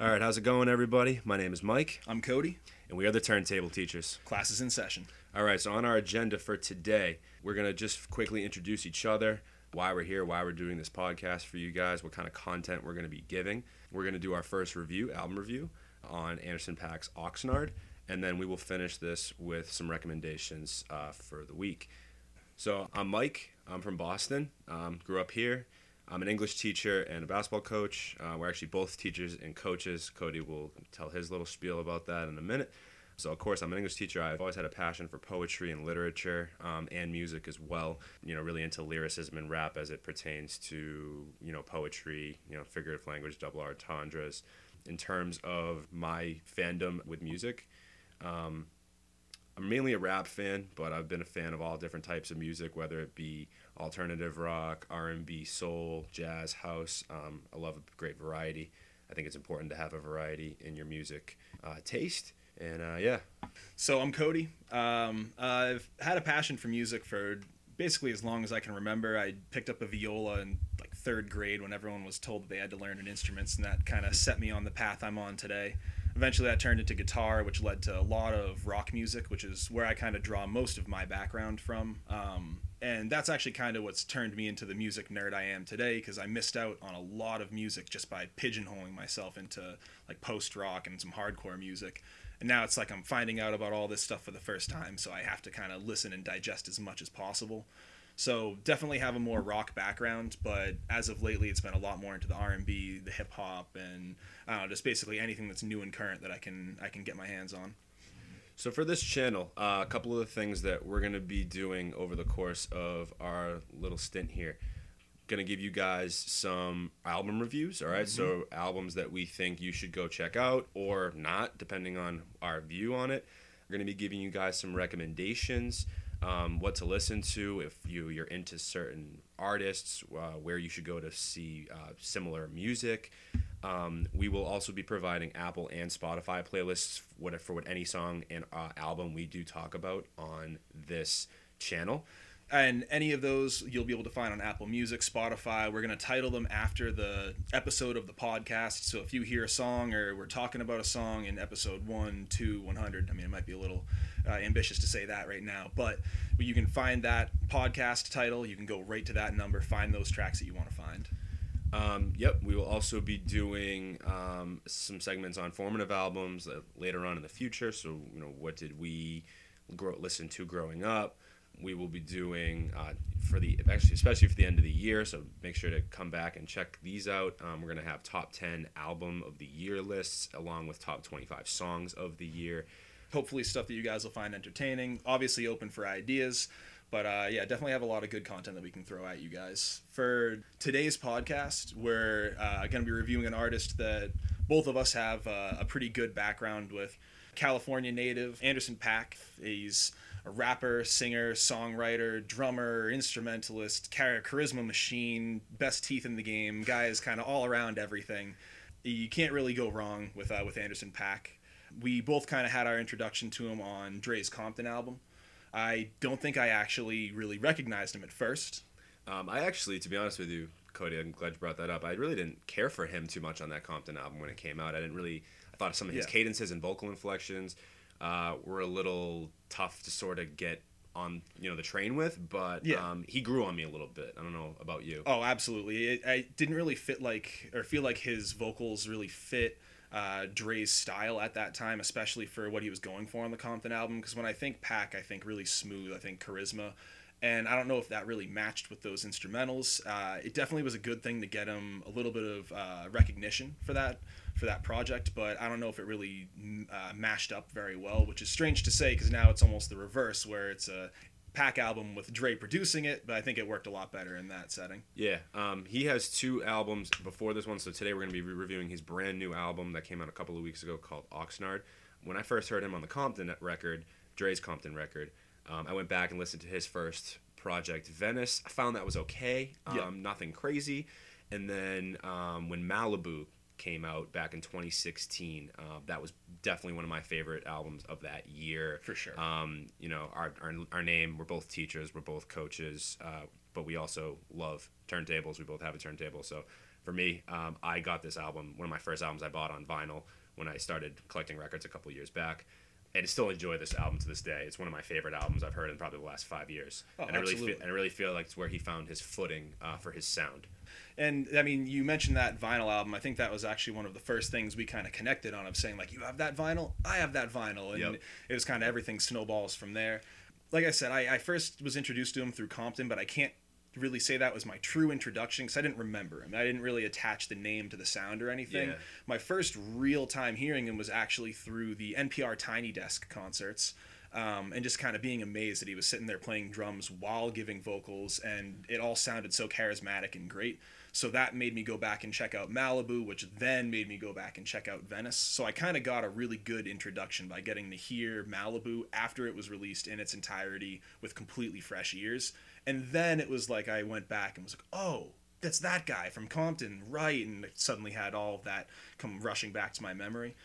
All right, how's it going, everybody? My name is Mike, I'm Cody. and we are the Turntable Teachers. Classes in session. All right, so on our agenda for today, we're going to just quickly introduce each other, why we're here, why we're doing this podcast for you guys, what kind of content we're going to be giving. We're going to do our first review, album review, on Anderson Paak's Oxnard, and then we will finish this with some recommendations uh, for the week. So I'm Mike. I'm from Boston. Um, grew up here. I'm an English teacher and a basketball coach. Uh, we're actually both teachers and coaches. Cody will tell his little spiel about that in a minute. So, of course, I'm an English teacher. I've always had a passion for poetry and literature um, and music as well. You know, really into lyricism and rap as it pertains to, you know, poetry, you know, figurative language, double entendres. In terms of my fandom with music, um, I'm mainly a rap fan, but I've been a fan of all different types of music, whether it be alternative rock, R&B, soul, jazz, house. Um, I love a great variety. I think it's important to have a variety in your music uh, taste. And uh, yeah, So I'm Cody. Um, I've had a passion for music for basically as long as I can remember. I picked up a viola in like third grade when everyone was told that they had to learn an instrument, and that kind of set me on the path I'm on today. Eventually, that turned into guitar, which led to a lot of rock music, which is where I kind of draw most of my background from. Um, and that's actually kind of what's turned me into the music nerd I am today because I missed out on a lot of music just by pigeonholing myself into like post rock and some hardcore music. And now it's like I'm finding out about all this stuff for the first time, so I have to kind of listen and digest as much as possible. So definitely have a more rock background, but as of lately, it's been a lot more into the R and B, the hip hop, and I don't know, just basically anything that's new and current that I can I can get my hands on. So for this channel, uh, a couple of the things that we're gonna be doing over the course of our little stint here, gonna give you guys some album reviews. All right? so albums that we think you should go check out or not, depending on our view on it. We're gonna be giving you guys some recommendations, um, what to listen to if you you're into certain artists, uh, where you should go to see uh, similar music. Um, we will also be providing Apple and Spotify playlists what, for what any song and uh, album we do talk about on this channel. And any of those you'll be able to find on Apple Music, Spotify. We're going to title them after the episode of the podcast. So if you hear a song or we're talking about a song in episode 1, 2, 100, I mean, it might be a little uh, ambitious to say that right now, but you can find that podcast title. You can go right to that number, find those tracks that you want to find. Um, yep, we will also be doing um, some segments on formative albums uh, later on in the future. So, you know, what did we grow, listen to growing up? We will be doing uh, for the actually, especially for the end of the year. So make sure to come back and check these out. Um, we're gonna have top ten album of the year lists along with top twenty five songs of the year. Hopefully stuff that you guys will find entertaining. Obviously open for ideas but uh, yeah definitely have a lot of good content that we can throw at you guys. For today's podcast we're uh, going to be reviewing an artist that both of us have uh, a pretty good background with. California native Anderson Paak he's a rapper singer songwriter drummer instrumentalist char- charisma machine best teeth in the game guy is kind of all around everything. You can't really go wrong with uh, with Anderson Paak we both kind of had our introduction to him on Dre's Compton album. I don't think I actually really recognized him at first. Um, I actually, to be honest with you, Cody, I'm glad you brought that up. I really didn't care for him too much on that Compton album when it came out. I didn't really. I thought some of his Yeah. cadences and vocal inflections uh, were a little tough to sort of get on, you know, the train with. But Yeah. um, he grew on me a little bit. I don't know about you. Oh, absolutely. It, I didn't really fit like or feel like his vocals really fit uh, Dre's style at that time, especially for what he was going for on the Compton album. Because when I think Paak, I think really smooth. I think charisma. And I don't know if that really matched with those instrumentals. Uh, it definitely was a good thing to get him a little bit of uh, recognition for that for that project, but I don't know if it really uh, mashed up very well, which is strange to say because now it's almost the reverse, where it's a Paak album with Dre producing it, but I think it worked a lot better in that setting. Yeah, um, he has two albums before this one. So today we're going to be re- reviewing his brand new album that came out a couple of weeks ago called Oxnard. When I first heard him on the Compton record, Dre's Compton record, um, I went back and listened to his first project, Venice. I found that was okay, um, Yeah. nothing crazy. And then um, when Malibu came out back in 2016, uh, that was definitely one of my favorite albums of that year. For sure. Um, you know, our, our, our name, we're both teachers, we're both coaches, uh, but we also love turntables. We both have a turntable. So for me, um, I got this album, one of my first albums I bought on vinyl when I started collecting records a couple years back. And I still enjoy this album to this day. It's one of my favorite albums I've heard in probably the last five years. Oh, and I really absolutely. feel, and I really feel like it's where he found his footing uh, for his sound. And I mean, you mentioned that vinyl album. I think that was actually one of the first things we kind of connected on of saying like, you have that vinyl, I have that vinyl, and Yep. it was kind of everything snowballs from there. Like I said, I, I first was introduced to him through Compton, but I can't really say that was my true introduction because I didn't remember him. I didn't really attach the name to the sound or anything. Yeah. My first real time hearing him was actually through the NPR Tiny Desk concerts. Um, and just kind of being amazed that he was sitting there playing drums while giving vocals, and it all sounded so charismatic and great. So that made me go back and check out Malibu, which then made me go back and check out Venice. So I kind of got a really good introduction by getting to hear Malibu after it was released in its entirety with completely fresh ears. And then it was like I went back and was like, oh, that's that guy from Compton, right? And suddenly had all of that come rushing back to my memory.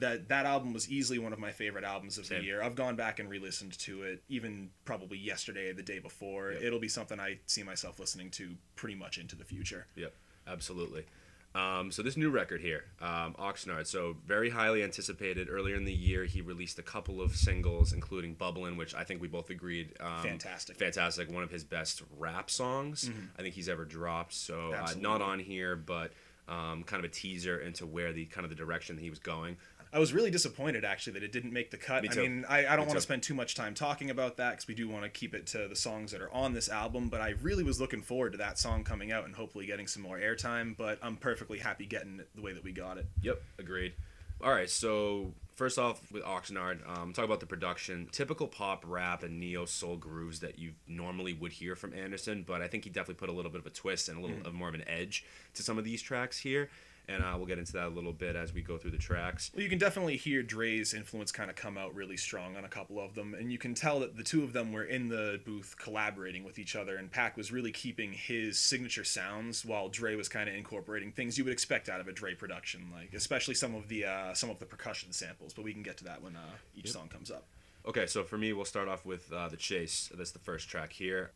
That that album was easily one of my favorite albums of Same. the year. I've gone back and re-listened to it, even probably yesterday, the day before. Yep. It'll be something I see myself listening to pretty much into the future. Yep, absolutely. Um, so this new record here, um, Oxnard. So very highly anticipated. Earlier in the year, he released a couple of singles, including "Bubblin'," which I think we both agreed, um, Fantastic. fantastic. One of his best rap songs I think he's ever dropped. So uh, not on here, but um, kind of a teaser into where the kind of the direction he was going. I was really disappointed actually that it didn't make the cut. Me I mean, I, I don't Me want to spend too much time talking about that because we do want to keep it to the songs that are on this album. But I really was looking forward to that song coming out and hopefully getting some more airtime. But I'm perfectly happy getting it the way that we got it. Yep, agreed. All right, so first off with Oxnard, um, talk about the production. Typical pop, rap, and neo soul grooves that you normally would hear from Anderson, but I think he definitely put a little bit of a twist and a little of more of an edge to some of these tracks here, and uh, we'll get into that a little bit as we go through the tracks. Well, you can definitely hear Dre's influence kind of come out really strong on a couple of them, and you can tell that the two of them were in the booth collaborating with each other, and Paak was really keeping his signature sounds while Dre was kind of incorporating things you would expect out of a Dre production, like especially some of the uh, some of the percussion samples. But we can get to that when uh, each song comes up. Okay, so for me, we'll start off with uh, The Chase. That's the first track here.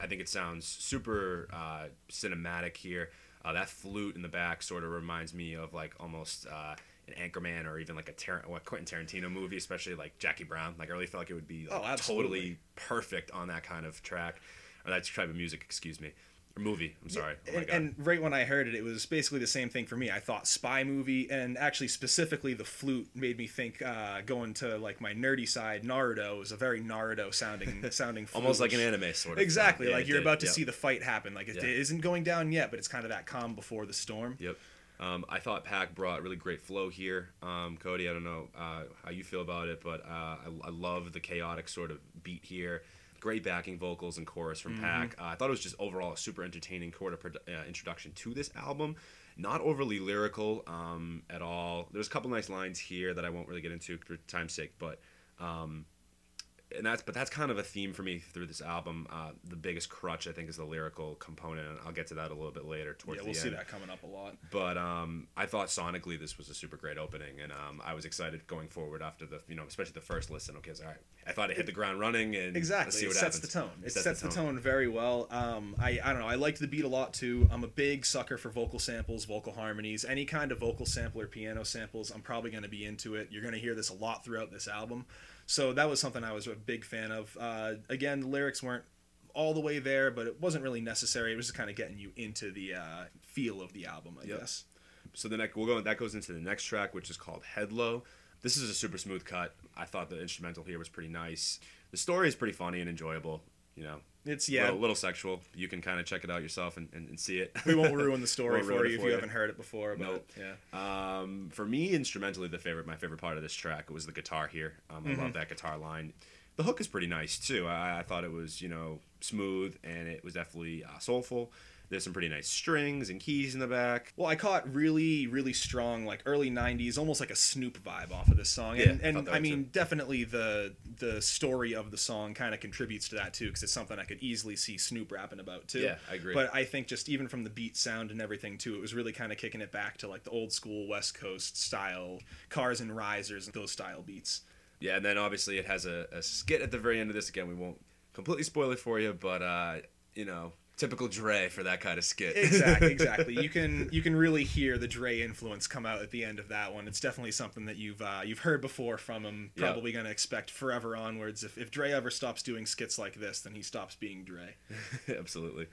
I think it sounds super uh, cinematic here. Uh, that flute in the back sort of reminds me of like almost uh, an Anchorman or even like a Tar- well, Quentin Tarantino movie, especially like Jackie Brown. Like I really felt like it would be like, Oh, totally perfect on that kind of track or that type of music. Excuse me, or movie. I'm sorry. Oh and, and right when I heard it, it was basically the same thing for me. I thought spy movie, and actually specifically the flute made me think uh, going to like my nerdy side. Naruto is a very Naruto sounding sounding flute, almost like an anime sort of. Exactly. Yeah, like you're did, about to yeah. see the fight happen. Like it Yeah. isn't going down yet, but it's kind of that calm before the storm. Yep. Um, I thought Paak brought really great flow here. Um, Cody, I don't know uh, how you feel about it, but uh, I, I love the chaotic sort of beat here. Great backing vocals and chorus from Paak. Uh, I thought it was just overall a super entertaining quarter produ- uh, introduction to this album. Not overly lyrical um, at all. There's a couple nice lines here that I won't really get into for time's sake, but um, and that's but that's kind of a theme for me through this album. Uh, the biggest crutch I think is the lyrical component, and I'll get to that a little bit later towards Yeah, the we'll see that coming up a lot. But um, I thought sonically this was a super great opening, and um, I was excited going forward after the you know especially the first listen. Okay, so all right, I thought it hit the ground running, and Exactly, let's see it sets happens. the tone. It sets sets the tone very well. Um, I I don't know. I liked the beat a lot too. I'm a big sucker for vocal samples, vocal harmonies, any kind of vocal sample or piano samples. I'm probably going to be into it. You're going to hear this a lot throughout this album. So that was something I was a big fan of. Uh, again, the lyrics weren't all the way there, but it wasn't really necessary. It was just kind of getting you into the uh, feel of the album, I Yep. guess. So the next we'll go that goes into the next track, which is called Head Low. This is a super smooth cut. I thought the instrumental here was pretty nice. The story is pretty funny and enjoyable. You know, It's a yeah. little, little sexual. You can kind of check it out yourself and, and, and see it. we won't ruin the story for you if you you. haven't heard it before, but Nope. yeah. Um, for me, instrumentally, the favorite, my favorite part of this track was the guitar here. Um, I Mm-hmm. love that guitar line. The hook is pretty nice too. I, I thought it was, you know, smooth and it was definitely uh, soulful. There's some pretty nice strings and keys in the back. Well, I caught really, really strong, like early '90s, almost like a Snoop vibe off of this song, Yeah, and, I and I too. mean, definitely the the story of the song kind of contributes to that too, because it's something I could easily see Snoop rapping about too. Yeah, I agree. But I think just even from the beat sound and everything too, it was really kind of kicking it back to like the old school West Coast style, cars and risers, and those style beats. Yeah, and then obviously it has a, a skit at the very end of this. Again, we won't completely spoil it for you, but uh, you know, typical Dre for that kind of skit. exactly, exactly. You can you can really hear the Dre influence come out at the end of that one. It's definitely something that you've uh, you've heard before from him. Probably going to expect forever onwards. If if Dre ever stops doing skits like this, then he stops being Dre. Absolutely.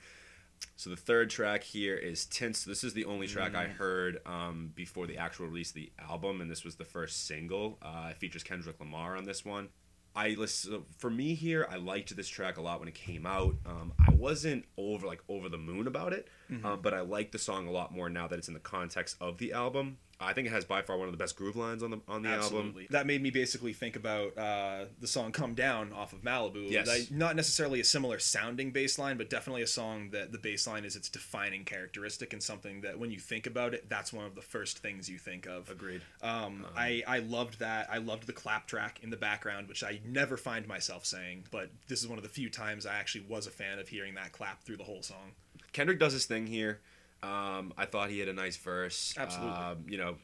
So the third track here is Tints. This is the only track I heard um, before the actual release of the album, and this was the first single. Uh, it features Kendrick Lamar on this one. I listen for me here. I liked this track a lot when it came out. Um, I wasn't over like over the moon about it, um, but I like the song a lot more now that it's in the context of the album. I think it has by far one of the best groove lines on the on the album. Absolutely. That made me basically think about uh, the song "Come Down" off of Malibu. Yes. Like, not necessarily a similar sounding bass line, but definitely a song that the bass line is its defining characteristic and something that when you think about it, that's one of the first things you think of. Agreed. Um, I, I loved that. I loved the clap track in the background, which I never find myself saying, but this is one of the few times I actually was a fan of hearing that clap through the whole song. Kendrick does his thing here. Um, I thought he had a nice verse. Absolutely. Um, you know,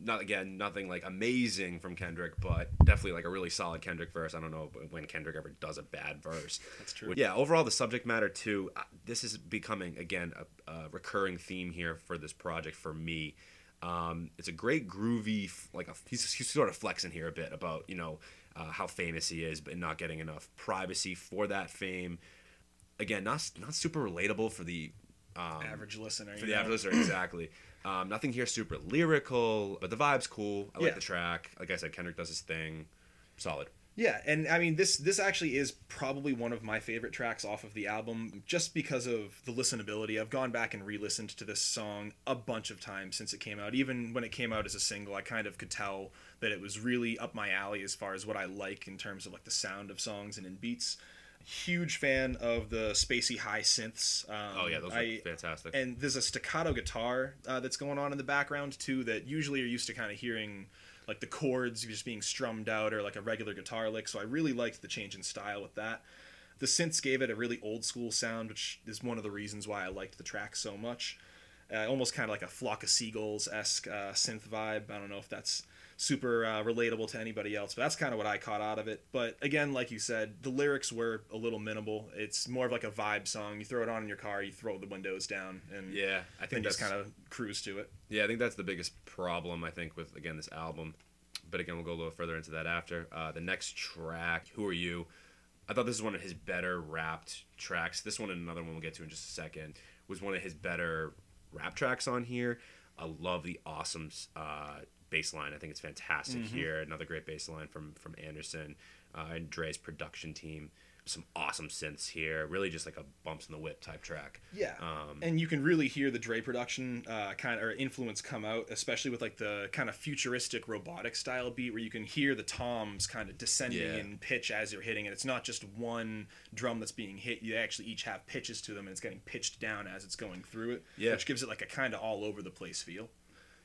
not again, nothing like amazing from Kendrick, but definitely like a really solid Kendrick verse. I don't know when Kendrick ever does a bad verse. That's true. Yeah, overall the subject matter too. Uh, this is becoming again a, a recurring theme here for this project for me. Um, it's a great groovy, like a, he's, he's sort of flexing here a bit about you know uh, how famous he is, but not getting enough privacy for that fame. Again, not not super relatable for the um, Average listener. for the know? average listener, exactly. Um, nothing here super lyrical, but the vibe's cool. I like the track. Like I said, Kendrick does his thing. Solid. Yeah, and I mean this this actually is probably one of my favorite tracks off of the album just because of the listenability. I've gone back and re-listened to this song a bunch of times since it came out. Even when it came out as a single, I kind of could tell that it was really up my alley as far as what I like in terms of like the sound of songs and in beats. Huge fan of the spacey high synths. Um, Oh yeah, those are I- fantastic. and there's a staccato guitar uh, that's going on in the background too that usually you're used to kind of hearing like the chords just being strummed out or like a regular guitar lick so i really liked the change in style with that the synths gave it a really old school sound which is one of the reasons why i liked the track so much uh, almost kind of like a flock of seagulls esque uh, synth vibe i don't know if that's super uh, relatable to anybody else but that's kind of what i caught out of it but again like you said the lyrics were a little minimal it's more of like a vibe song you throw it on in your car you throw the windows down and yeah, I think just that's kind of cruise to it Yeah, I think that's the biggest problem I think with again this album. But again, we'll go a little further into that after. Uh, the next track, "Who Are You?" I thought this was one of his better rapped tracks. This one and another one we'll get to in just a second was one of his better rap tracks on here. I love the awesome uh, bass line. I think it's fantastic here. Another great bass line from from Anderson uh, and Dre's production team. Some awesome synths here. Really just like a bumps in the whip type track. Yeah, Um, and you can really hear the Dre production uh, kind of or influence come out, especially with like the kind of futuristic robotic style beat, where you can hear the toms kind of descending Yeah. in pitch as you're hitting it. It's not just one drum that's being hit; you actually each have pitches to them, and it's getting pitched down as it's going through it, Yeah. which gives it like a kind of all over the place feel.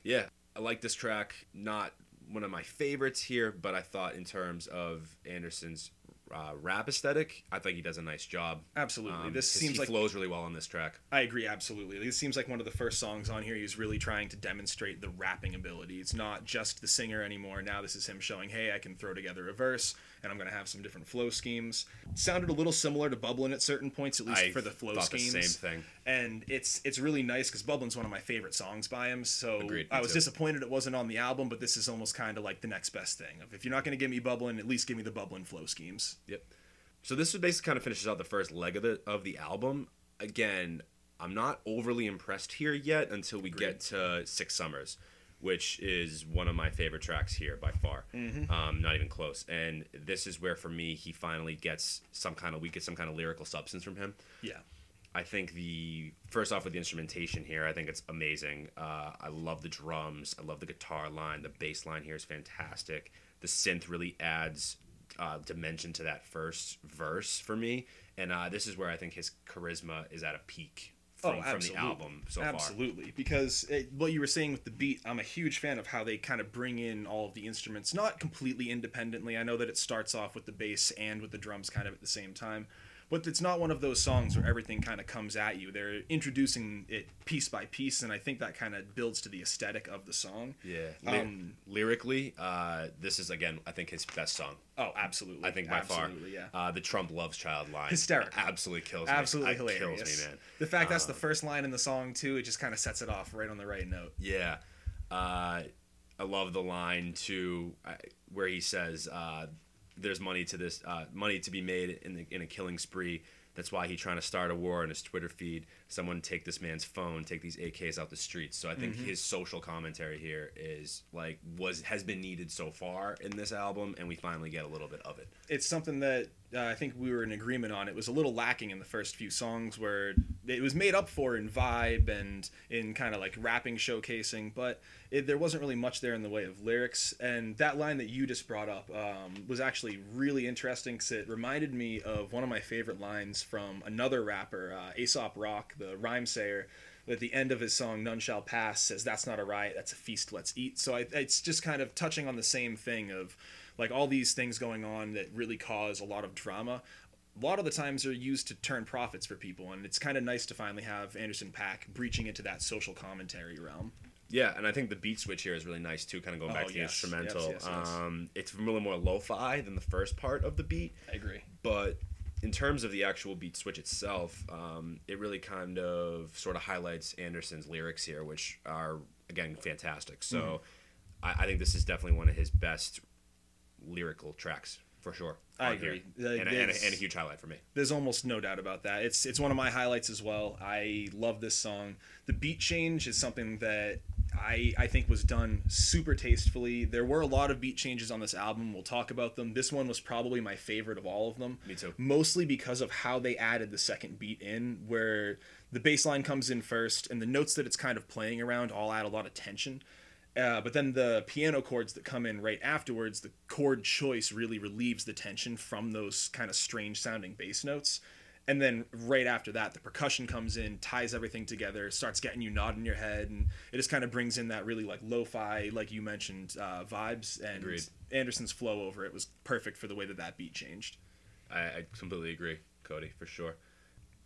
Yeah, I like this track. Not one of my favorites here, but I thought in terms of Anderson's uh, rap aesthetic, I think he does a nice job. Absolutely, Um, this seems he like flows really well on this track. I agree absolutely. This seems like one of the first songs on here he's really trying to demonstrate the rapping ability. It's not just the singer anymore. Now this is him showing, hey, I can throw together a verse and I'm going to have some different flow schemes. Sounded a little similar to Bubblin at certain points, at least I for the flow schemes. the same thing. And it's it's really nice because Bubblin's one of my favorite songs by him. So Agreed, I was too. disappointed it wasn't on the album, but this is almost kind of like the next best thing. If you're not going to give me Bubblin, at least give me the Bubblin flow schemes. Yep. So this is basically kind of finishes out the first leg of the of the album. Again, I'm not overly impressed here yet until we get to Six Summers, which is one of my favorite tracks here by far. Um, not even close. And this is where, for me, he finally gets some kind of we get some kind of lyrical substance from him. Yeah. I think the first off with the instrumentation here, I think it's amazing. Uh, I love the drums. I love the guitar line. The bass line here is fantastic. The synth really adds uh, dimension to that first verse for me, and uh, this is where I think his charisma is at a peak Oh, from, from the album so far. Absolutely, because it, what you were saying with the beat, I'm a huge fan of how they kind of bring in all of the instruments, not completely independently. I know that it starts off with the bass and with the drums kind of at the same time, but it's not one of those songs where everything kind of comes at you. They're introducing it piece by piece, and I think that kind of builds to the aesthetic of the song. Yeah. Um, lyrically, uh, this is again, I think his best song. Oh, absolutely. I think by far. absolutely, far. yeah. Uh, the Trump loves child line. Hysterical. Absolutely kills me. Absolutely hilarious. Kills me, man. The fact that's the Um, first line in the song too, it just kind of sets it off right on the right note. Yeah. Uh, I love the line too, uh, where he says, uh, "There's money to this, uh, money to be made in the, in a killing spree. That's why he's trying to start a war on his Twitter feed. Someone take this man's phone, take these AKs out the streets." So I think Mm-hmm. his social commentary here is like was has been needed so far in this album, and we finally get a little bit of it. it's something that uh, I think we were in agreement on. It was a little lacking in the first few songs where it was made up for in vibe and in kind of like rapping showcasing, but it, there wasn't really much there in the way of lyrics. And that line that you just brought up um, was actually really interesting because it reminded me of one of my favorite lines from another rapper, uh, Aesop Rock, the rhyme sayer. At the end of his song "None Shall Pass" says, "That's not a riot, that's a feast. Let's eat." So I, it's just kind of touching on the same thing of like all these things going on that really cause a lot of drama a lot of the times are used to turn profits for people and it's kind of nice to finally have Anderson Paak breaching into that social commentary realm Yeah, and I think the beat switch here is really nice too. Kind of going back Oh, to the yes, instrumental. yes, yes, yes. Um, it's really more lo-fi than the first part of the beat. i agree but in terms of the actual beat switch itself, um, it really kind of sort of highlights Anderson's lyrics here, which are again fantastic. So Mm-hmm. I, I think this is definitely one of his best lyrical tracks for sure. I agree. Uh, and, a, and, a, and a huge highlight for me. there's almost no doubt about that it's it's one of my highlights as well i love this song the beat change is something that I, I think was done super tastefully. There were a lot of beat changes on this album. We'll talk about them. This one was probably my favorite of all of them. Me too. mostly because of how they added the second beat in where the bass line comes in first and the notes that it's kind of playing around all add a lot of tension uh, but then the piano chords that come in right afterwards the chord choice really relieves the tension from those kind of strange sounding bass notes and then right after that the percussion comes in ties everything together starts getting you nodding your head and it just kind of brings in that really like lo-fi like you mentioned uh, vibes and Agreed. anderson's flow over it was perfect for the way that that beat changed I, I completely agree, Cody, for sure.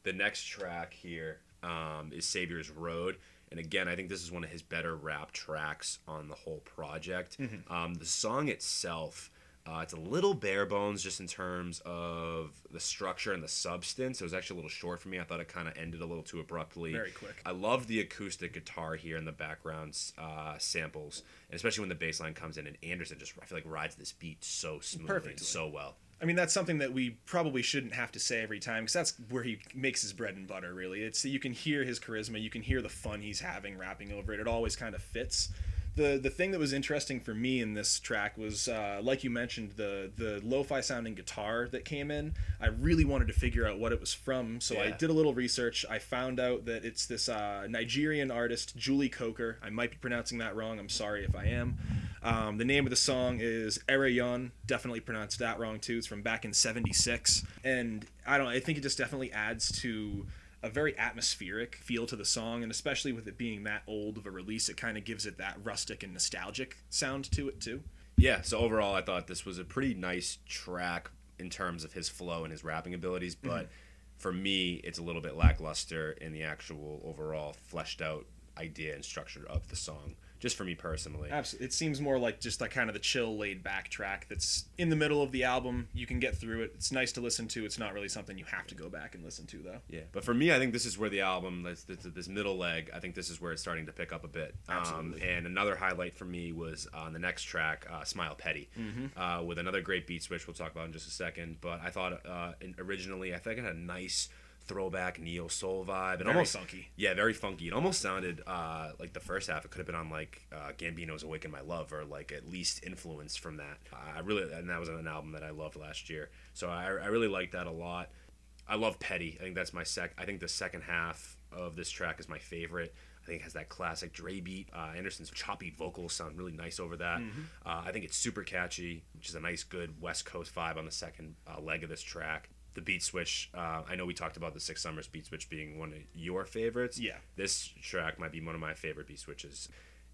The next track here um, is Saviers Road. And again, I think this is one of his better rap tracks on the whole project. Um, the song itself, uh, it's a little bare bones just in terms of the structure and the substance. It was actually a little short for me. I thought it kind of ended a little too abruptly. Very quick. I love the acoustic guitar here in the background uh, samples, and especially when the bass line comes in and Anderson just, I feel like, rides this beat so smoothly Perfectly. so well. I mean, that's something that we probably shouldn't have to say every time because that's where he makes his bread and butter. Really, it's you can hear his charisma, you can hear the fun he's having rapping over it. It always kind of fits. The the thing that was interesting for me in this track was, uh, like you mentioned, the the lo-fi sounding guitar that came in. I really wanted to figure out what it was from, so I did a little research. I found out that it's this uh, Nigerian artist, Julie Coker. I might be pronouncing that wrong. I'm sorry if I am. Um, the name of the song is Erayon. Definitely pronounced that wrong too. It's from back in '76, and I don't. I think it just definitely adds to a very atmospheric feel to the song, and especially with it being that old of a release, it kind of gives it that rustic and nostalgic sound to it too. Yeah, so overall, I thought this was a pretty nice track in terms of his flow and his rapping abilities, but mm-hmm. for me, it's a little bit lackluster in the actual overall fleshed out idea and structure of the song, just for me personally. Absolutely, it seems more like just like kind of the chill, laid back track that's in the middle of the album. You can get through it. It's nice to listen to. It's not really something you have to go back and listen to though. Yeah, but for me, I think this is where the album, this, this, this middle leg, I think this is where it's starting to pick up a bit. Absolutely. Um, and another highlight for me was on the next track, uh, Smile Petty, uh, with another great beat switch we'll talk about in just a second. But I thought uh, originally, I think it had a nice throwback neo soul vibe. And Very almost, funky. Yeah, very funky. It almost sounded uh, like the first half. It could have been on like uh, Gambino's "Awaken My Love" or like at least influenced from that. I really, and that was an album that I loved last year. So I, I really liked that a lot. I love Petty. I think that's my sec. I think the second half of this track is my favorite. I think it has that classic Dre beat. Uh, Anderson's choppy vocals sound really nice over that. Uh, I think it's super catchy, which is a nice, good West Coast vibe on the second uh, leg of this track. The beat switch. Uh, I know we talked about the Six Summers beat switch being one of your favorites. Yeah. This track might be one of my favorite beat switches,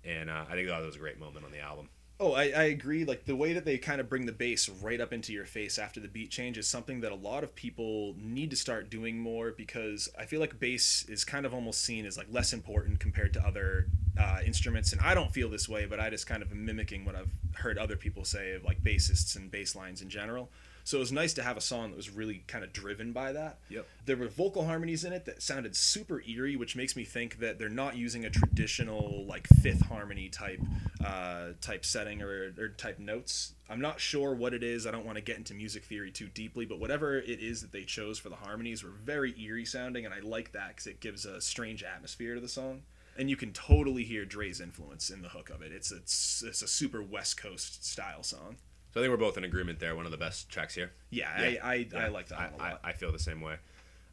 and uh, I think that was a great moment on the album. Oh, I, I agree. Like the way that they kind of bring the bass right up into your face after the beat change is something that a lot of people need to start doing more because I feel like bass is kind of almost seen as like less important compared to other uh, instruments. And I don't feel this way, but I just kind of am mimicking what I've heard other people say of like bassists and bass lines in general. So it was nice to have a song that was really kind of driven by that. Yep. There were vocal harmonies in it that sounded super eerie, which makes me think that they're not using a traditional like fifth harmony type uh, type setting or, or type notes. I'm not sure what it is. I don't want to get into music theory too deeply, but whatever it is that they chose for the harmonies were very eerie sounding, and I like that because it gives a strange atmosphere to the song. And you can totally hear Dre's influence in the hook of it. It's it's, it's a super West Coast style song. So I think we're both in agreement there. One of the best tracks here. Yeah, Yeah. I, I, Yeah, I like that I, one a lot. I, I feel the same way.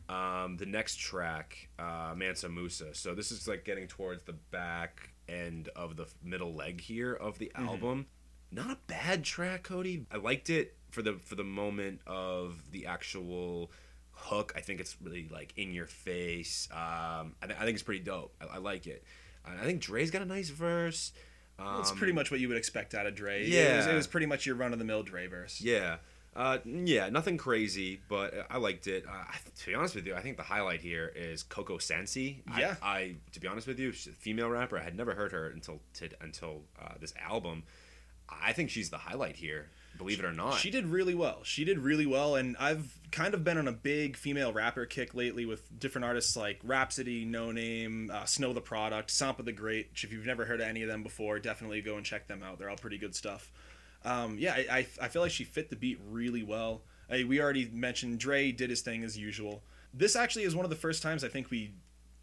Um, the next track, uh, Mansa Musa. So this is like getting towards the back end of the middle leg here of the Mm-hmm. album. Not a bad track, Cody. I liked it for the for the moment of the actual hook. I think it's really like in your face. Um, I, th- I think it's pretty dope. I, I like it. I think Dre's got a nice verse. Um, it's pretty much what you would expect out of Dre. It was, yeah. it was pretty much your run of the mill Dre verse. Yeah. Uh, yeah, nothing crazy, but I liked it. Uh, to be honest with you, I think the highlight here is Cocoa Sarai. I- Yeah. I, to be honest with you, she's a female rapper. I had never heard her until to, until uh, this album. I think she's the highlight here. Believe it or not. She did really well. She did really well, and I've kind of been on a big female rapper kick lately with different artists like Rapsody, No Name, uh, Snow the Product, Sampa the Great. Which if you've never heard of any of them before, definitely go and check them out. They're all pretty good stuff. Um, yeah, I, I, I feel like she fit the beat really well. I, we already mentioned Dre did his thing as usual. This actually is one of the first times I think we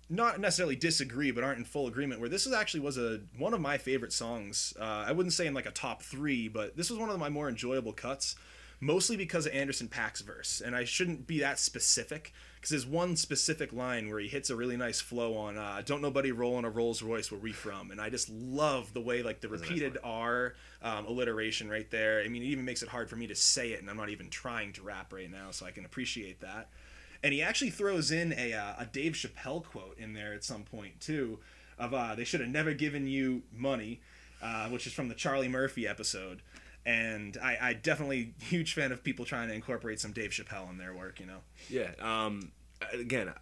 not necessarily disagree, but aren't in full agreement. Where this is actually was a one of my favorite songs. Uh, I wouldn't say in like a top three, but this was one of my more enjoyable cuts, mostly because of Anderson Paak's verse. And I shouldn't be that specific because there's one specific line where he hits a really nice flow on uh, "Don't nobody roll in a Rolls Royce where we from," and I just love the way like the nice repeated R um, alliteration right there. I mean, it even makes it hard for me to say it, and I'm not even trying to rap right now, so I can appreciate that and he actually throws in a, uh, a Dave Chappelle quote in there at some point too, of uh, "They should have never given you money," uh, which is from the Charlie Murphy episode. And I, I definitely huge fan of people trying to incorporate some Dave Chappelle in their work. You know, Yeah. Um, again,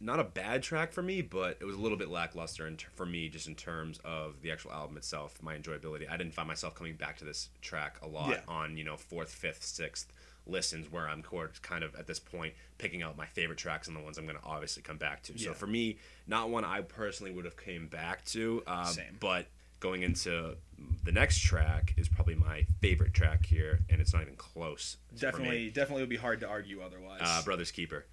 not a bad track for me, but it was a little bit lackluster in for me, just in terms of the actual album itself, my enjoyability. I didn't find myself coming back to this track a lot Yeah. on you know fourth, fifth, sixth listens, where I'm kind of at this point picking out my favorite tracks and the ones I'm going to obviously come back to. So for me, not one I personally would have came back to, uh, Same. but going into the next track is probably my favorite track here, and it's not even close. definitely, definitely would be hard to argue otherwise. Uh, Brothers Keeper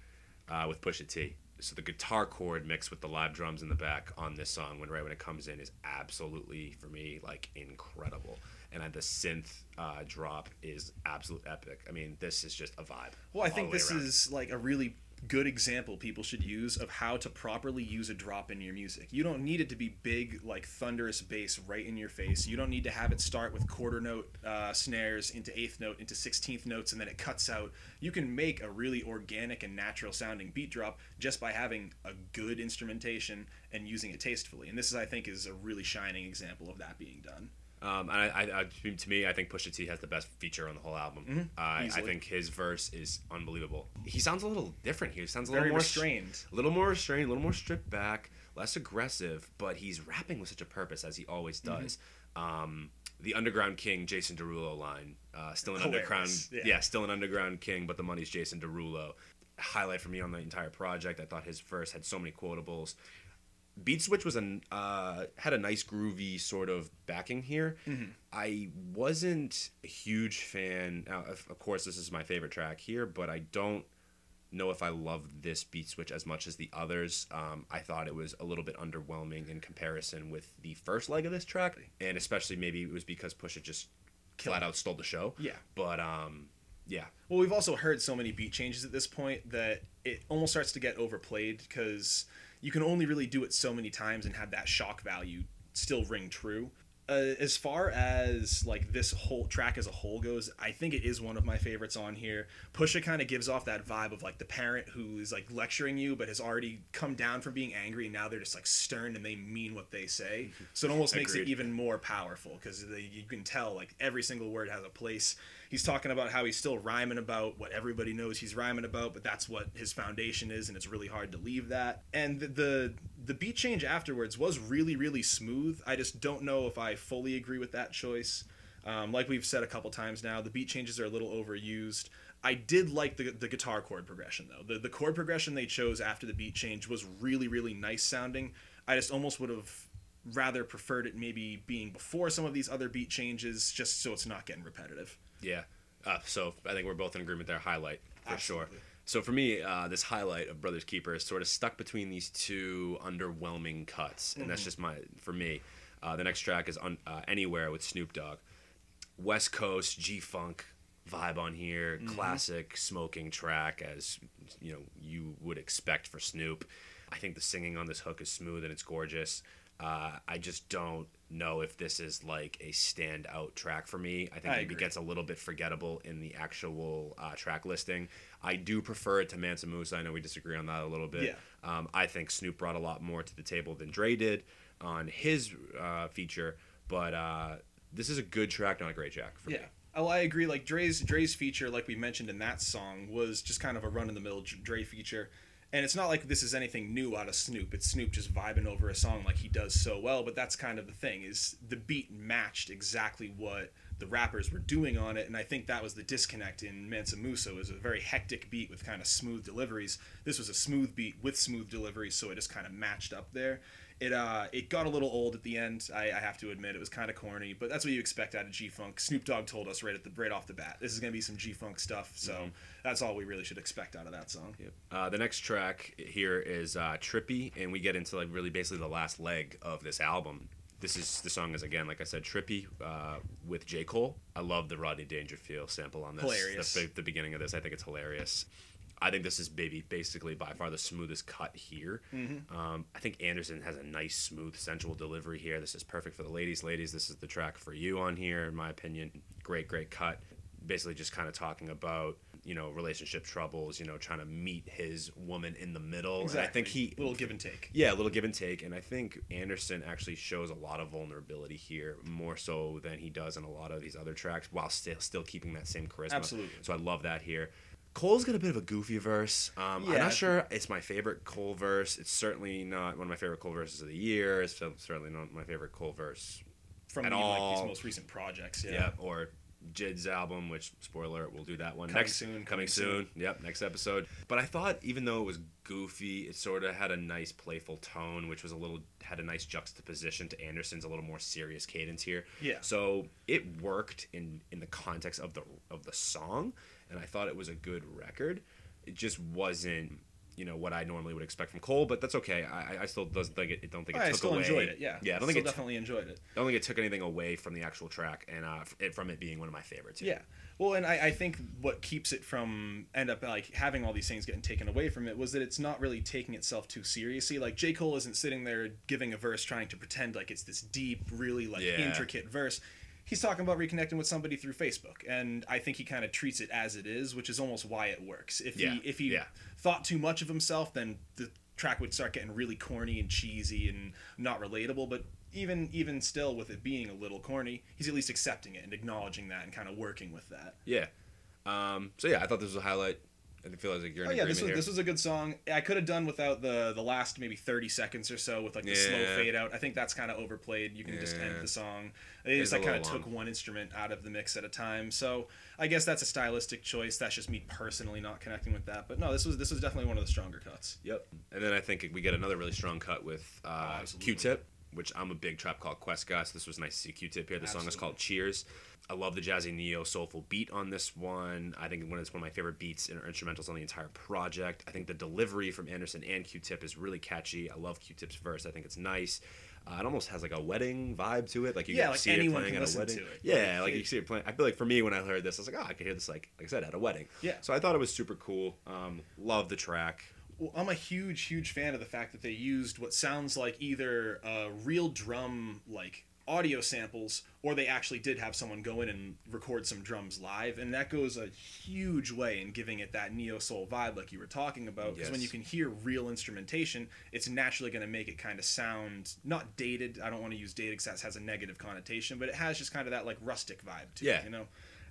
uh, with Pusha T. So the guitar chord mixed with the live drums in the back on this song, when right when it comes in, is absolutely for me like incredible. And the synth uh, drop is absolute epic. I mean, this is just a vibe. Well, I think this around. is like a really good example people should use of how to properly use a drop in your music. You don't need it to be big, like thunderous bass right in your face. You don't need to have it start with quarter note uh, snares into eighth note into sixteenth notes and then it cuts out. You can make a really organic and natural sounding beat drop just by having a good instrumentation and using it tastefully. And this is, I think, is a really shining example of that being done. Um, and I, I, I, to me, I think Pusha T has the best feature on the whole album. Uh, I think his verse is unbelievable. He sounds a little different here. He sounds a Very little more sh- restrained. a little more restrained, a little more stripped back, less aggressive, but he's rapping with such a purpose as he always Mm-hmm. does. Um, the Underground King, Jason Derulo line, uh, still an underground, yeah. yeah. still an Underground King, but the money's Jason Derulo. Highlight for me on the entire project. I thought his verse had so many quotables. Beat Switch was an uh, had a nice groovy sort of backing here. I wasn't a huge fan. Now, of, of course, this is my favorite track here, but I don't know if I love this beat switch as much as the others. Um, I thought it was a little bit underwhelming in comparison with the first leg of this track, and especially maybe it was because Pusha just flat out stole the show. Yeah. but um, yeah, Well, we've also heard so many beat changes at this point that it almost starts to get overplayed because you can only really do it so many times and have that shock value still ring true. uh, as far as like this whole track as a whole goes, I think it is one of my favorites on here. Pusha kind of gives off that vibe of like the parent who is like lecturing you, but has already come down from being angry, and now they're just like stern and they mean what they say. So it almost makes it even more powerful because you can tell like every single word has a place. He's talking about how he's still rhyming about what everybody knows he's rhyming about, but that's what his foundation is, and it's really hard to leave that. And the the, the beat change afterwards was really really smooth. I just don't know if I fully agree with that choice. Um, like we've said a couple times now, the beat changes are a little overused. I did like the, the guitar chord progression though. The the chord progression they chose after the beat change was really really nice sounding. I just almost would have rather preferred it maybe being before some of these other beat changes, just so it's not getting repetitive. Yeah. Uh, so I think we're both in agreement there. Highlight for sure. So for me, uh, this highlight of Brothers Keeper is sort of stuck between these two underwhelming cuts, and that's just my for me. Uh, the next track is un, uh, Anywhere with Snoop Dogg. West Coast G Funk vibe on here, classic smoking track as you know you would expect for Snoop. I think the singing on this hook is smooth and it's gorgeous. Uh, I just don't know if this is like a standout track for me. I think I maybe agree. gets a little bit forgettable in the actual uh, track listing. I do prefer it to Mansa Musa. I know we disagree on that a little bit. Yeah. Um, I think Snoop brought a lot more to the table than Dre did on his uh, feature, but uh, this is a good track, not a great track for Yeah. me. Oh, I agree. Like Dre's Dre's feature, like we mentioned in that song, was just kind of a run in the mill Dre feature. And it's not like this is anything new out of Snoop. It's Snoop just vibing over a song like he does so well. But that's kind of the thing is the beat matched exactly what the rappers were doing on it, and I think that was the disconnect in Mansa Musa. Was a very hectic beat with kind of smooth deliveries. This was a smooth beat with smooth deliveries, so it just kind of matched up there. It uh, it got a little old at the end. I, I have to admit, it was kind of corny, but that's what you expect out of G Funk. Snoop Dogg told us right at the right off the bat, this is gonna be some G Funk stuff. So that's all we really should expect out of that song. Yep. Uh, the next track here is uh, Trippy, and we get into like really basically the last leg of this album. This is the song is again like I said Trippy uh, with J Cole. I love the Rodney Dangerfield sample on this. Hilarious. The, the beginning of this, I think it's hilarious. I think this is baby basically by far the smoothest cut here. Um, I think Anderson has a nice, smooth, sensual delivery here. This is perfect for the ladies. Ladies, this is the track for you on here, in my opinion. Great, great cut. Basically, just kind of talking about you know relationship troubles. You know, trying to meet his woman in the middle. And I think he little give and take. yeah, a little give and take, and I think Anderson actually shows a lot of vulnerability here, more so than he does in a lot of these other tracks, while still still keeping that same charisma. Absolutely. So I love that here. Cole's got a bit of a goofy verse. Um, I'm not sure it's my favorite Cole verse. It's certainly not one of my favorite Cole verses of the year. It's certainly not my favorite Cole verse. From At the, like all. these most recent projects. Yeah. Yeah. Or Jid's album, which spoiler, alert, we'll do that one Coming next soon, Coming, coming soon. Yep, next episode. But I thought even though it was goofy, it sort of had a nice playful tone, which was a little had a nice juxtaposition to Anderson's a little more serious cadence here. Yeah. So it worked in in the context of the of the song, and I thought it was a good record. It just wasn't. You know what I normally would expect from Cole, but that's okay. I, I still doesn't think it. Don't think it I took still away. enjoyed it. Yeah. yeah. I don't still think it. definitely enjoyed it. I don't think it took anything away from the actual track, and uh, it, from it being one of my favorites. Yeah. Well, and I, I think what keeps it from end up like having all these things getting taken away from it was that it's not really taking itself too seriously. Like J. Cole isn't sitting there giving a verse trying to pretend like it's this deep, really like Yeah. intricate verse. He's talking about reconnecting with somebody through Facebook, and I think he kind of treats it as it is, which is almost why it works. If Yeah, he if he yeah. thought too much of himself, then the track would start getting really corny and cheesy and not relatable. But even even still, with it being a little corny, he's at least accepting it and acknowledging that and kind of working with that. Yeah. Um, so yeah, I thought this was a highlight. I feel like you're in Oh yeah, this was here. this was a good song. I could have done without the the last maybe thirty seconds or so with like the slow fade out. I think that's kind of overplayed. You can just end the song. They It's just like kind of took one instrument out of the mix at a time. So I guess that's a stylistic choice. That's just me personally not connecting with that. But no, this was this was definitely one of the stronger cuts. Yep. And then I think we get another really strong cut with uh, absolutely. Q-Tip, which I'm a big Tribe Called Quest guy, so this was nice to see Q-Tip here. The song is called Cheers. I love the jazzy neo soulful beat on this one. I think when it's one of my favorite beats and instrumentals on the entire project. I think the delivery from Anderson and Q-Tip is really catchy. I love Q-Tip's verse. I think it's nice. Uh, it almost has like a wedding vibe to it. Like you Yeah, can like see it playing at a wedding. Yeah, Like, like you see it playing. I feel like for me when I heard this, I was like, oh, I could hear this like like I said at a wedding. Yeah. So I thought it was super cool. Um, love the track. Well, I'm a huge, huge fan of the fact that they used what sounds like either a real drum like audio samples or they actually did have someone go in and record some drums live and that goes a huge way in giving it that neo soul vibe like you were talking about because when you can hear real instrumentation it's naturally going to make it kind of sound not dated i don't want to use dated because that has a negative connotation but it has just kind of that like rustic vibe to Yeah. it you know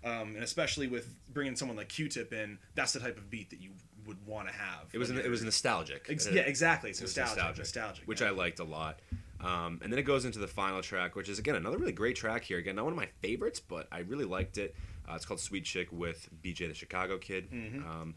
um, and especially with bringing someone like q-tip in that's the type of beat that you would want to have It was when it was nostalgic. Ex- yeah exactly it's it was nostalgic nostalgic, which yeah. I liked a lot. Um, and then it goes into the final track, which is again another really great track here. Again, not one of my favorites, but I really liked it. Uh, it's called "Sweet Chick" with BJ the Chicago Kid. Mm-hmm. Um,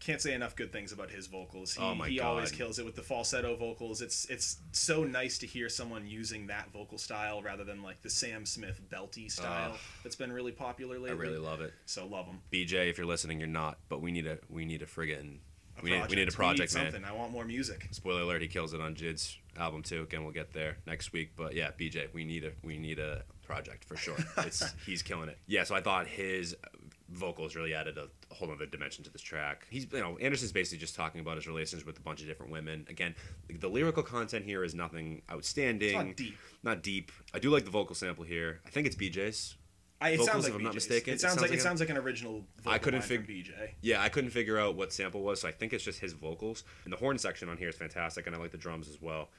can't say enough good things about his vocals. He, Oh my he always kills it with the falsetto vocals. It's it's so nice to hear someone using that vocal style rather than like the Sam Smith belty style Ugh. that's been really popular lately. I really love it. So love him. BJ, if you're listening, you're not, but we need a we need a friggin' we need we need a We project, need man. something. I want more music. Spoiler alert: He kills it on Jid's album too. Again, we'll get there next week. But yeah, BJ, we need a we need a project for sure. It's he's killing it. Yeah, so I thought his vocals really added a whole other dimension to this track. He's you know Anderson's basically just talking about his relations with a bunch of different women. Again, the lyrical content here is nothing outstanding. It's not deep. Not deep. I do like the vocal sample here. I think it's BJ's. I, it Vocals, sounds like if I'm not mistaken, It sounds, like, it a- sounds like an original. Vocal I couldn't figure BJ. Yeah, I couldn't figure out what sample was, so I think it's just his vocals. And the horn section on here is fantastic, and I like the drums as well.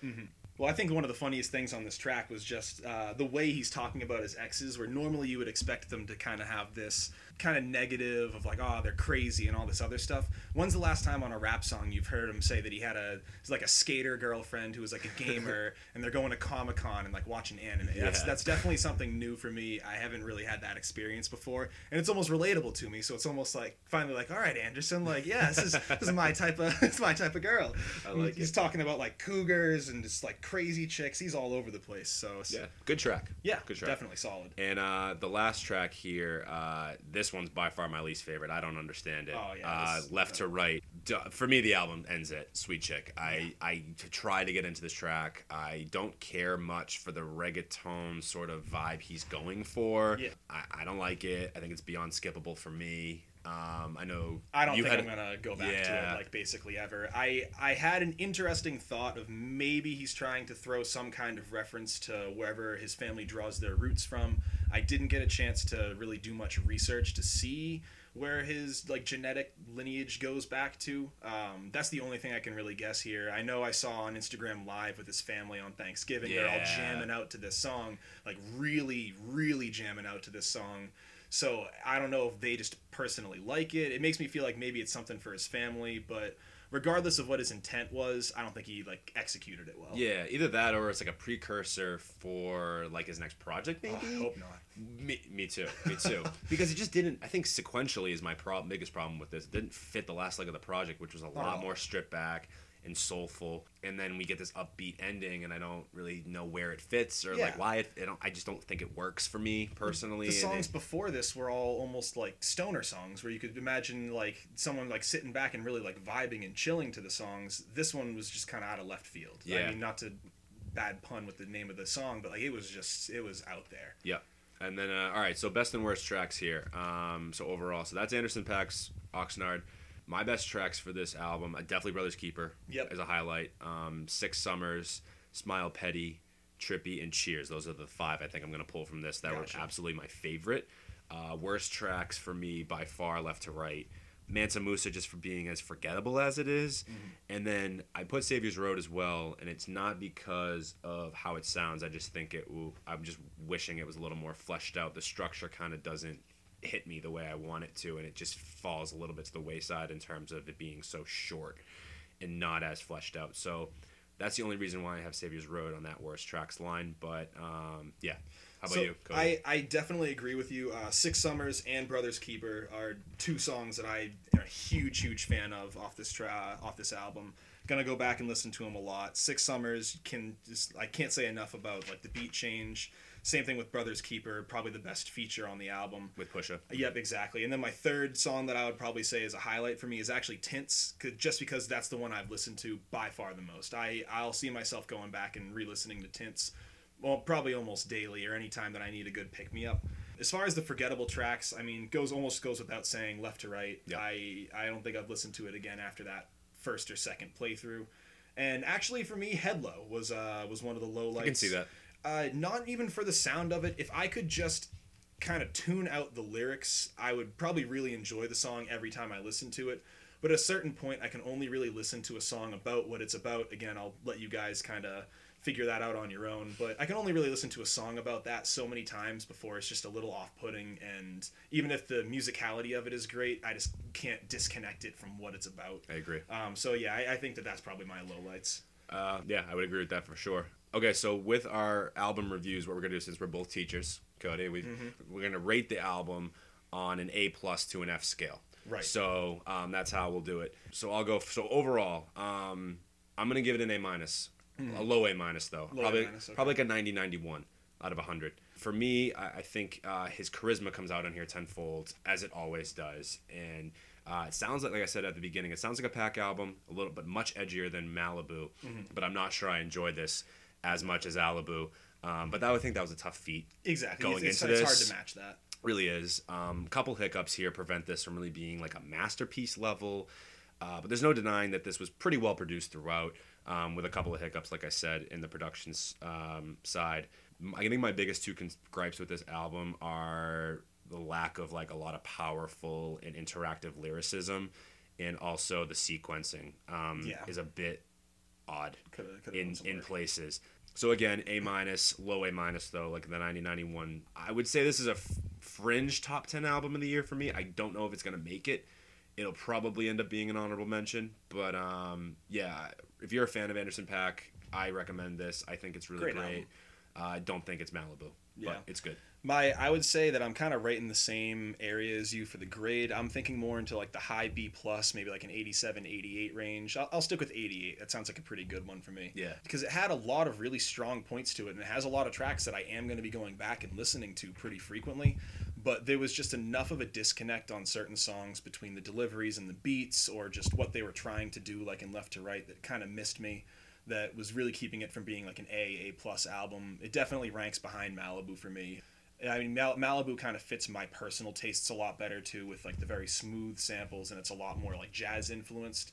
Well, I think one of the funniest things on this track was just uh, the way he's talking about his exes, where normally you would expect them to kind of have this kind of negative of like, oh, they're crazy and all this other stuff. When's the last time on a rap song you've heard him say that he had a like a skater girlfriend who was like a gamer and they're going to Comic Con and like watching anime? That's Yeah. that's definitely something new for me. I haven't really had that experience before, and it's almost relatable to me. So it's almost like finally like, all right, Anderson, like, yeah, this is this is my type of is my type of girl. I like he's it. talking about like cougars and just like crazy chicks. He's all over the place. So Yeah, good track. yeah, good track. definitely solid. And uh, the last track here, uh, this one's by far my least favorite. I don't understand it. Oh, yeah, uh, this- left to right. For me, the album ends at "Sweet Chick." I I try to get into this track. I don't care much for the reggaeton sort of vibe he's going for. Yeah. I, I don't like it. I think it's beyond skippable for me. Um, I know I don't you think had I'm gonna go back to it like basically ever. I I had an interesting thought of maybe he's trying to throw some kind of reference to wherever his family draws their roots from. I didn't get a chance to really do much research to see where his like genetic lineage goes back to. Um, that's the only thing I can really guess here. I know I saw on Instagram live with his family on Thanksgiving. They're all jamming out to this song, like really, really jamming out to this song. So I don't know if they just personally like it. It makes me feel like maybe it's something for his family, but regardless of what his intent was, I don't think he like executed it well. Yeah, either that or it's like a precursor for like his next project, Oh, maybe. I hope not. Me, me too. Me too. because it just didn't. I think sequentially is my problem. Biggest problem with this. It didn't fit the last leg of the project, which was a lot all. more stripped back and soulful. And then we get this upbeat ending, and I don't really know where it fits or Yeah. like why it. I don't. I just don't think it works for me personally. The and songs it- before this were all almost like stoner songs, where you could imagine like someone like sitting back and really like vibing and chilling to the songs. This one was just kind of out of left field. yeah. I mean, not to bad pun with the name of the song, but like it was just it was out there. Yep. And then, uh, all right, so best and worst tracks here. Um, so overall, so that's Anderson Paak's Oxnard. My best tracks for this album, uh, definitely Brothers Keeper Yep. as a highlight. Um, Six Summers, Smile Petty, Trippy, and Cheers. Those are the five I think I'm going to pull from this that Gotcha. were absolutely my favorite. Uh, worst tracks for me by far, left to right. Mansa Musa just for being as forgettable as it is. And then I put Saviers Road as well, and it's not because of how it sounds. I just think it. Ooh, I'm just wishing it was a little more fleshed out. The structure kind of doesn't hit me the way I want it to, and it just falls a little bit to the wayside in terms of it being so short and not as fleshed out. So that's the only reason why I have Saviers Road on that worst tracks line. But um, yeah, how about so you? Cody? I, I definitely agree with you. Uh, Six Summers and Brothers Keeper are two songs that I am a huge, huge fan of off this tra- off this album. Gonna go back and listen to him a lot. Six Summers can just I can't say enough about like the beat change. Same thing with Brothers Keeper, probably the best feature on the album. with Pusha. Yep, exactly. And then my third song that I would probably say is a highlight for me is actually Tints, just because that's the one I've listened to by far the most. I I'll see myself going back and re-listening to Tints, well, probably almost daily or anytime that I need a good pick me up. As far as the forgettable tracks, I mean, goes almost goes without saying, left to right. Yep. I I don't think I've listened to it again after that first or second playthrough. And actually, for me, Headlow was uh, was one of the low lights. I can see that. Uh, not even for the sound of it. If I could just kind of tune out the lyrics, I would probably really enjoy the song every time I listen to it. But at a certain point, I can only really listen to a song about what it's about. Again, I'll let you guys kind of figure that out on your own. But I can only really listen to a song about that so many times before it's just a little off putting. And even if the musicality of it is great, I just can't disconnect it from what it's about. I agree. Um, so yeah, I, I think that that's probably my lowlights. Uh, yeah, I would agree with that for sure. Okay, so with our album reviews, what we're gonna do since we're both teachers, Cody, we we're gonna rate the album on an A plus to an F scale. Right. So um, that's how we'll do it. So I'll go. So overall, um, I'm gonna give it an A minus, a low A minus though. Low A probably minus, okay. probably like a 90 91 out of 100. For me, I, I think uh, his charisma comes out on here tenfold as it always does, and. Uh, it sounds like, like I said at the beginning, it sounds like a Paak album, a little, but much edgier than Malibu. Mm-hmm. But I'm not sure I enjoy this as much as Alibu. Um, but that I think that was a tough feat. Exactly. Going it's, into it's this, hard to match that. really is. Um, couple hiccups here prevent this from really being like a masterpiece level. Uh, but there's no denying that this was pretty well produced throughout, um, with a couple of hiccups, like I said, in the production um, side. I think my biggest two gripes with this album are the lack of like a lot of powerful and interactive lyricism, and also the sequencing um, Yeah. is a bit odd Coulda- coulda in in places. So again, A minus, low A minus though, like the 9091. I would say this is a f- fringe top 10 album of the year for me. I don't know if it's gonna make it. It'll probably end up being an honorable mention, but um, yeah, if you're a fan of Anderson Paak, I recommend this. I think it's really Great great. Uh, I don't think it's Malibu, Yeah. but it's good. My, I would say that I'm kind of right in the same area as you for the grade. I'm thinking more into like the high B plus, maybe like an 87, 88 range. I'll, I'll stick with 88. That sounds like a pretty good one for me. Yeah. Because it had a lot of really strong points to it, and it has a lot of tracks that I am going to be going back and listening to pretty frequently. But there was just enough of a disconnect on certain songs between the deliveries and the beats, or just what they were trying to do, like in Left to Right, that kind of missed me. That was really keeping it from being like an A, A plus album. It definitely ranks behind Malibu for me. I mean, Mal- Malibu kind of fits my personal tastes a lot better too, with like the very smooth samples, and it's a lot more like jazz influenced.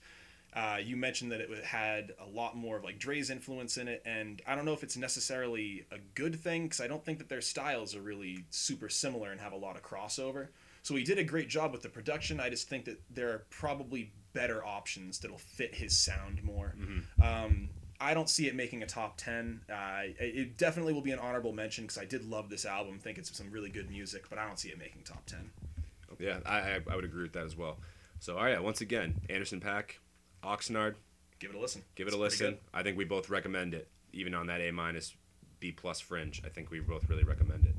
Uh, you mentioned that it had a lot more of like Dre's influence in it, and I don't know if it's necessarily a good thing because I don't think that their styles are really super similar and have a lot of crossover. So he did a great job with the production. I just think that there are probably better options that'll fit his sound more. Um, I don't see it making a top 10. Uh, it- it definitely will be an honorable mention because I did love this album, think it's some really good music, but I don't see it making top 10. Yeah, I, I would agree with that as well. So, all right, once again, Anderson Paak, Oxnard, Give it a listen. Give it It's a listen. I think we both recommend it, even on that A minus, B plus fringe. I think we both really recommend it.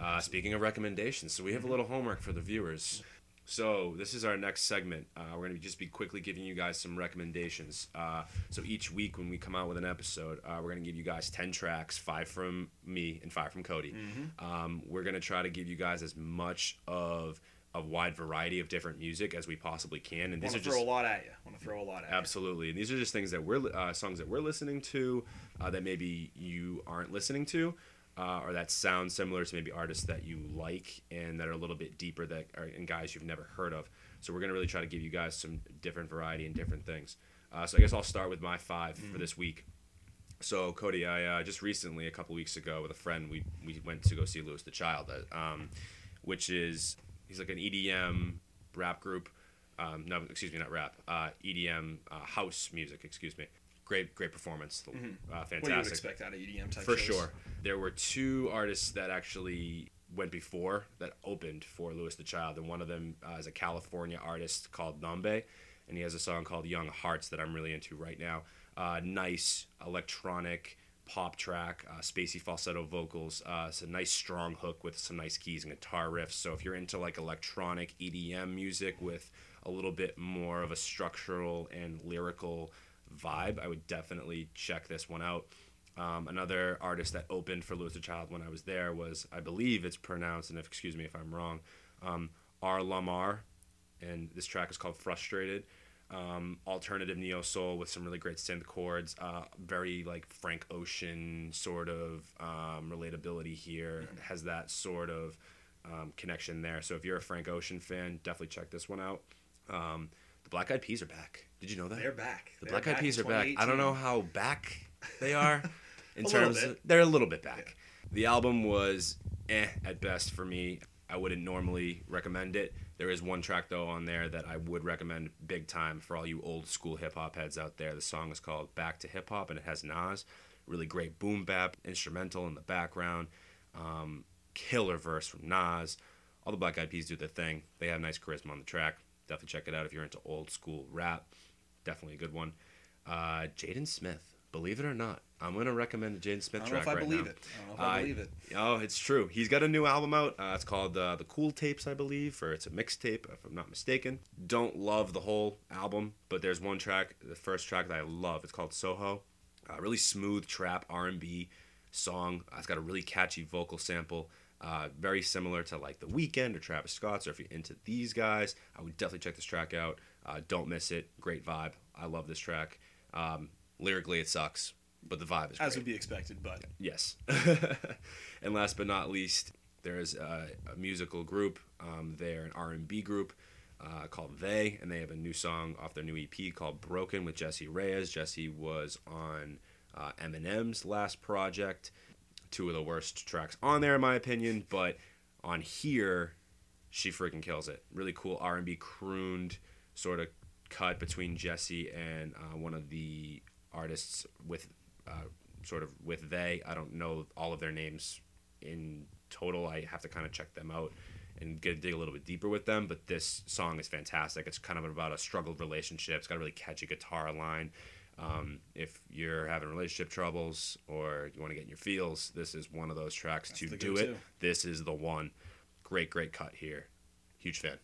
Uh, speaking of recommendations, so we have a little homework for the viewers. So this is our next segment. Uh, we're going to just be quickly giving you guys some recommendations. Uh, so each week when we come out with an episode, uh, we're going to give you guys ten tracks, five from me and five from Cody. Um, we're going to try to give you guys as much of a wide variety of different music as we possibly can. And these Want are just throw a lot at you. Want to throw a lot at you. Absolutely, and these are just things that we're uh, songs that we're listening to uh, that maybe you aren't listening to, uh, or that sound similar to maybe artists that you like and that are a little bit deeper that are and guys you've never heard of. So we're gonna really try to give you guys some different variety and different things. Uh, so I guess I'll start with my 5 for this week. So Cody, I uh, just recently, a couple weeks ago, with a friend, we we went to go see Louis the Child, uh, um, which is he's like an EDM rap group. Um, no, excuse me, not rap. Uh, EDM uh, house music. Excuse me. Great, great performance. Uh, What do you fantastic expect out of EDM type for shows? sure. There were two artists that actually went before that opened for Louis the Child, and one of them uh, is a California artist called NoMBe, and he has a song called Young Hearts that I'm really into right now. Uh, nice electronic pop track, uh, spacey falsetto vocals. Uh, it's a nice strong hook with some nice keys and guitar riffs. So if you're into like electronic EDM music with a little bit more of a structural and lyrical vibe, I would definitely check this one out. Um, another artist that opened for Louis the Child when I was there was, I believe it's pronounced, and if, excuse me if I'm wrong, um, R.LUM.R, and this track is called Frustrated. Um, alternative neo soul with some really great synth chords, uh, very like Frank Ocean sort of um, relatability here. Has that sort of um, connection there. So if you're a Frank Ocean fan, definitely check this one out. Um, the Black Eyed Peas are back. Did you know that? They're back. The They're Black Eyed Peas are back. I don't know how back they are in terms of they're a little bit back. The album was eh at best for me. I wouldn't normally recommend it. There is one track though on there that I would recommend big time for all you old school hip hop heads out there. The song is called Back to Hip Hop and it has Nas, really great boom bap instrumental in the background, um, killer verse from Nas. All the Black Eyed Peas do their thing. They have nice charisma on the track. Definitely check it out if you're into old school rap. Definitely a good one. Uh, Jaden Smith, believe it or not, I'm gonna recommend a Jaden Smith I track if I right believe now. it. I don't know if I, I- believe it. Oh, it's true. He's got a new album out. Uh, it's called uh, The Cool Tapes, I believe, or it's a mixtape, if I'm not mistaken. Don't love the whole album, but there's one track, the first track that I love. It's called Soho. Uh, really smooth trap R&B song. Uh, it's got a really catchy vocal sample. Uh, very similar to like The Weeknd or Travis Scott. Or if you're into these guys, I would definitely check this track out. Uh, don't miss it. Great vibe. I love this track. Um, lyrically, it sucks, but the vibe is As great. would be expected, but Yes. and last but not least, there's a, a musical group. Um, they're an R&B group uh, called They, and they have a new song off their new EP called Broken with Jessie Reyez. Jessie was on uh, Eminem's last project. Two of the worst tracks on there, in my opinion, but on here, she freaking kills it. Really cool R&B crooned sort of cut between Jessie and uh, one of the artists with uh, sort of with they. I don't know all of their names in total. I have to kind of check them out and get dig a little bit deeper with them. But this song is fantastic. It's kind of about a struggled relationship. It's got a really catchy guitar line. Um, if you're having relationship troubles or you want to get in your feels, this is one of those tracks That's to do it. This is the one. Great, great cut here. Huge fan.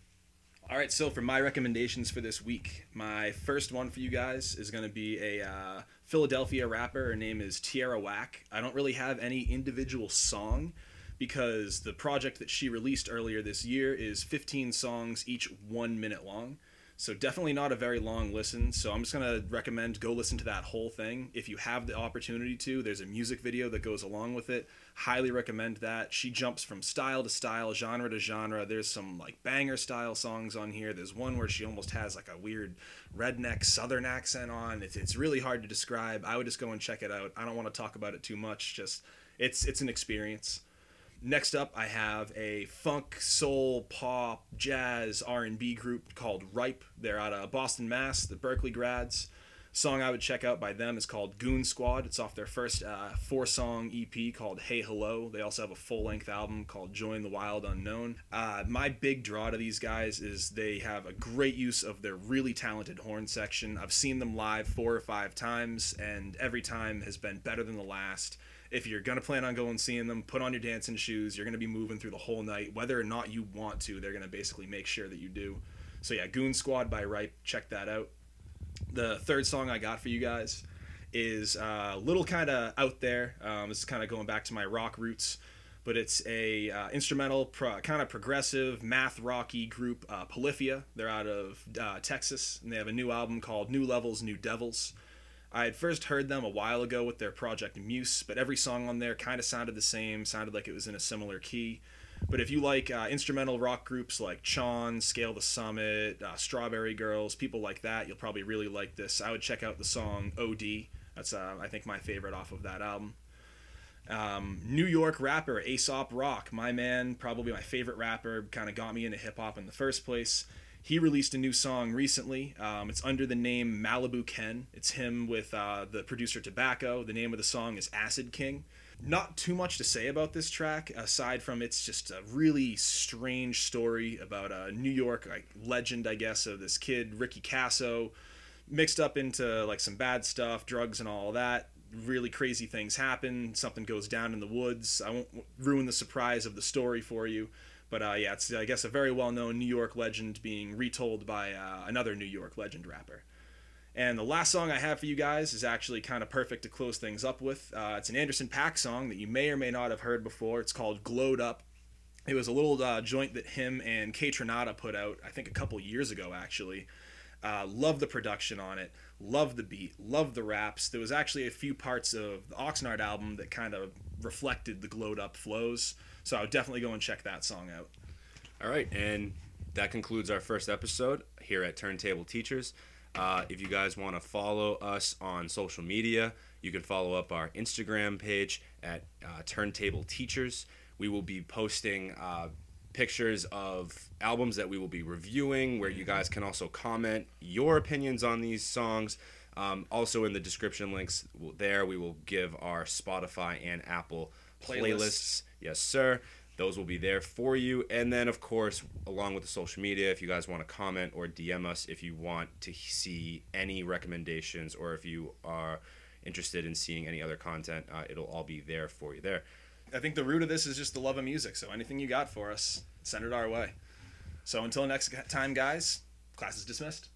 All right, so for my recommendations for this week, my first one for you guys is going to be a uh, Philadelphia rapper. Her name is Tierra Whack. I don't really have any individual song because the project that she released earlier this year is 15 songs, each one minute long. So definitely not a very long listen. So I'm just gonna recommend go listen to that whole thing if you have the opportunity to. There's a music video that goes along with it. Highly recommend that. She jumps from style to style, genre to genre. There's some like banger style songs on here. There's one where she almost has like a weird redneck southern accent on. It's it's really hard to describe. I would just go and check it out. I don't want to talk about it too much. Just it's it's an experience. Next up, I have a funk, soul, pop, jazz, R&B group called Ripe. They're out of Boston, Mass. The Berklee grads. Song I would check out by them is called Goon Squad. It's off their first uh, four-song EP called Hey Hello. They also have a full-length album called Join the Wild Unknown. Uh, my big draw to these guys is they have a great use of their really talented horn section. I've seen them live four or five times, and every time has been better than the last if you're gonna plan on going seeing them, put on your dancing shoes. You're gonna be moving through the whole night, whether or not you want to. They're gonna basically make sure that you do. So yeah, Goon Squad by Ripe. Check that out. The third song I got for you guys is uh, a little kind of out there. Um, this is kind of going back to my rock roots, but it's a uh, instrumental, pro- kind of progressive math rocky group, uh, Polyphia. They're out of uh, Texas, and they have a new album called New Levels, New Devils. I had first heard them a while ago with their project Muse, but every song on there kind of sounded the same, sounded like it was in a similar key. But if you like uh, instrumental rock groups like Chon, Scale the Summit, uh, Strawberry Girls, people like that, you'll probably really like this. I would check out the song OD. That's, uh, I think, my favorite off of that album. Um, New York rapper Aesop Rock, my man, probably my favorite rapper, kind of got me into hip hop in the first place. He released a new song recently. Um, it's under the name Malibu Ken. It's him with uh, the producer Tobacco. The name of the song is Acid King. Not too much to say about this track aside from it's just a really strange story about a New York like legend, I guess, of this kid Ricky Kasso, mixed up into like some bad stuff, drugs and all that. Really crazy things happen. Something goes down in the woods. I won't ruin the surprise of the story for you, but uh, yeah, it's I guess a very well-known New York legend being retold by uh, another New York legend rapper. And the last song I have for you guys is actually kind of perfect to close things up with. Uh, it's an Anderson Paak song that you may or may not have heard before. It's called "Glowed Up." It was a little uh, joint that him and Kaytranada put out, I think, a couple years ago, actually. Uh, love the production on it. Love the beat. Love the raps. There was actually a few parts of the Oxnard album that kind of reflected the glowed up flows. So I would definitely go and check that song out. All right, and that concludes our first episode here at Turntable Teachers. Uh, if you guys want to follow us on social media, you can follow up our Instagram page at uh, Turntable Teachers. We will be posting uh, pictures of albums that we will be reviewing, where you guys can also comment your opinions on these songs. Um, also, in the description links there, we will give our Spotify and Apple playlists. Playlists. Yes, sir. Those will be there for you. And then, of course, along with the social media, if you guys want to comment or DM us if you want to see any recommendations or if you are interested in seeing any other content, uh, it'll all be there for you there. I think the root of this is just the love of music. So anything you got for us, send it our way. So until next time, guys, class is dismissed.